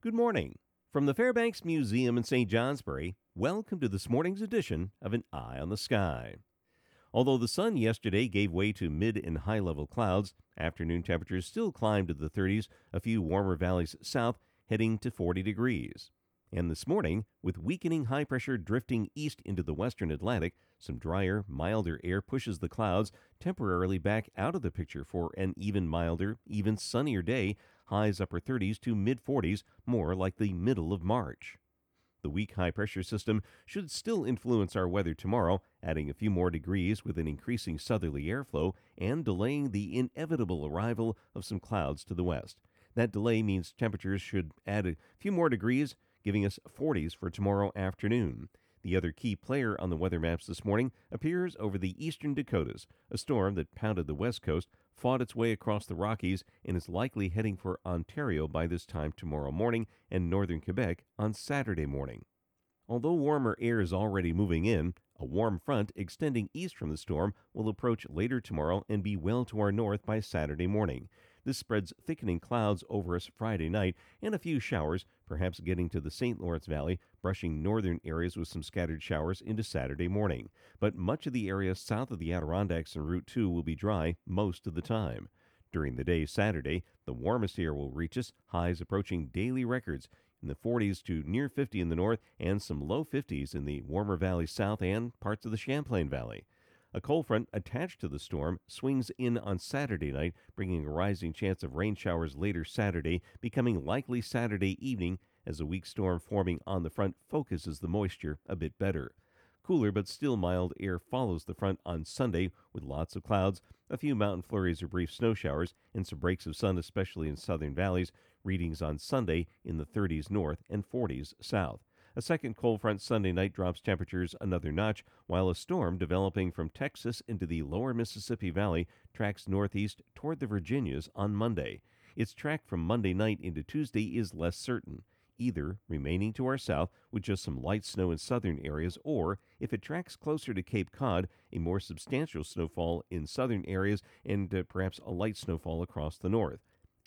Good morning. From the Fairbanks Museum in St. Johnsbury, welcome to this morning's edition of An Eye on the Sky. Although the sun yesterday gave way to mid and high level clouds, afternoon temperatures still climbed to the 30s, a few warmer valleys south heading to 40 degrees. And this morning, with weakening high pressure drifting east into the western Atlantic, some drier, milder air pushes the clouds temporarily back out of the picture for an even milder, even sunnier day, highs upper 30s to mid 40s, more like the middle of March. The weak high pressure system should still influence our weather tomorrow, adding a few more degrees with an increasing southerly airflow and delaying the inevitable arrival of some clouds to the west. That delay means temperatures should add a few more degrees giving us 40s for tomorrow afternoon. The other key player on the weather maps this morning appears over the eastern Dakotas. A storm that pounded the west coast fought its way across the Rockies and is likely heading for Ontario by this time tomorrow morning and northern Quebec on Saturday morning. Although warmer air is already moving in, a warm front extending east from the storm will approach later tomorrow and be well to our north by Saturday morning. This spreads thickening clouds over us Friday night and a few showers, perhaps getting to the St. Lawrence Valley, brushing northern areas with some scattered showers into Saturday morning. But much of the area south of the Adirondacks and Route 2 will be dry most of the time. During the day Saturday, the warmest air will reach us, highs approaching daily records in the 40s to near 50 in the north and some low 50s in the warmer valley south and parts of the Champlain Valley. A cold front attached to the storm swings in on Saturday night, bringing a rising chance of rain showers later Saturday, becoming likely Saturday evening as a weak storm forming on the front focuses the moisture a bit better. Cooler but still mild air follows the front on Sunday with lots of clouds, a few mountain flurries or brief snow showers, and some breaks of sun, especially in southern valleys. Readings on Sunday in the 30s north and 40s south. A second cold front Sunday night drops temperatures another notch, while a storm developing from Texas into the lower Mississippi Valley tracks northeast toward the Virginias on Monday. Its track from Monday night into Tuesday is less certain either remaining to our south with just some light snow in southern areas, or if it tracks closer to Cape Cod, a more substantial snowfall in southern areas and uh, perhaps a light snowfall across the north.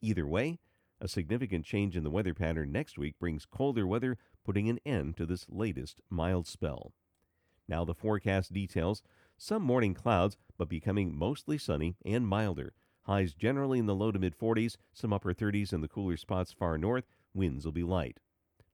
Either way, a significant change in the weather pattern next week brings colder weather, putting an end to this latest mild spell. Now, the forecast details some morning clouds, but becoming mostly sunny and milder. Highs generally in the low to mid 40s, some upper 30s in the cooler spots far north, Winds will be light.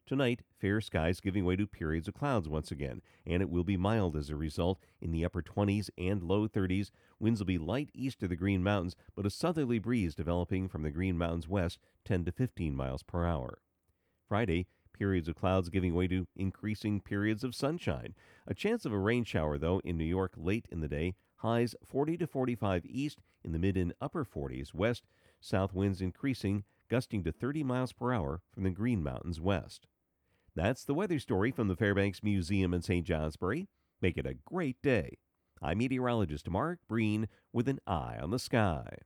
Tonight, fair skies giving way to periods of clouds once again, and it will be mild as a result in the upper 20s and low 30s. Winds will be light east of the Green Mountains, but a southerly breeze developing from the Green Mountains west, 10 to 15 miles per hour. Friday, periods of clouds giving way to increasing periods of sunshine. A chance of a rain shower, though, in New York late in the day. Highs 40 to 45 east, in the mid and upper 40s west. South winds increasing gusting to 30 miles per hour from the Green Mountains west. That's the weather story from the Fairbanks Museum in St. Johnsbury. Make it a great day. I'm meteorologist Mark Breen with an eye on the sky.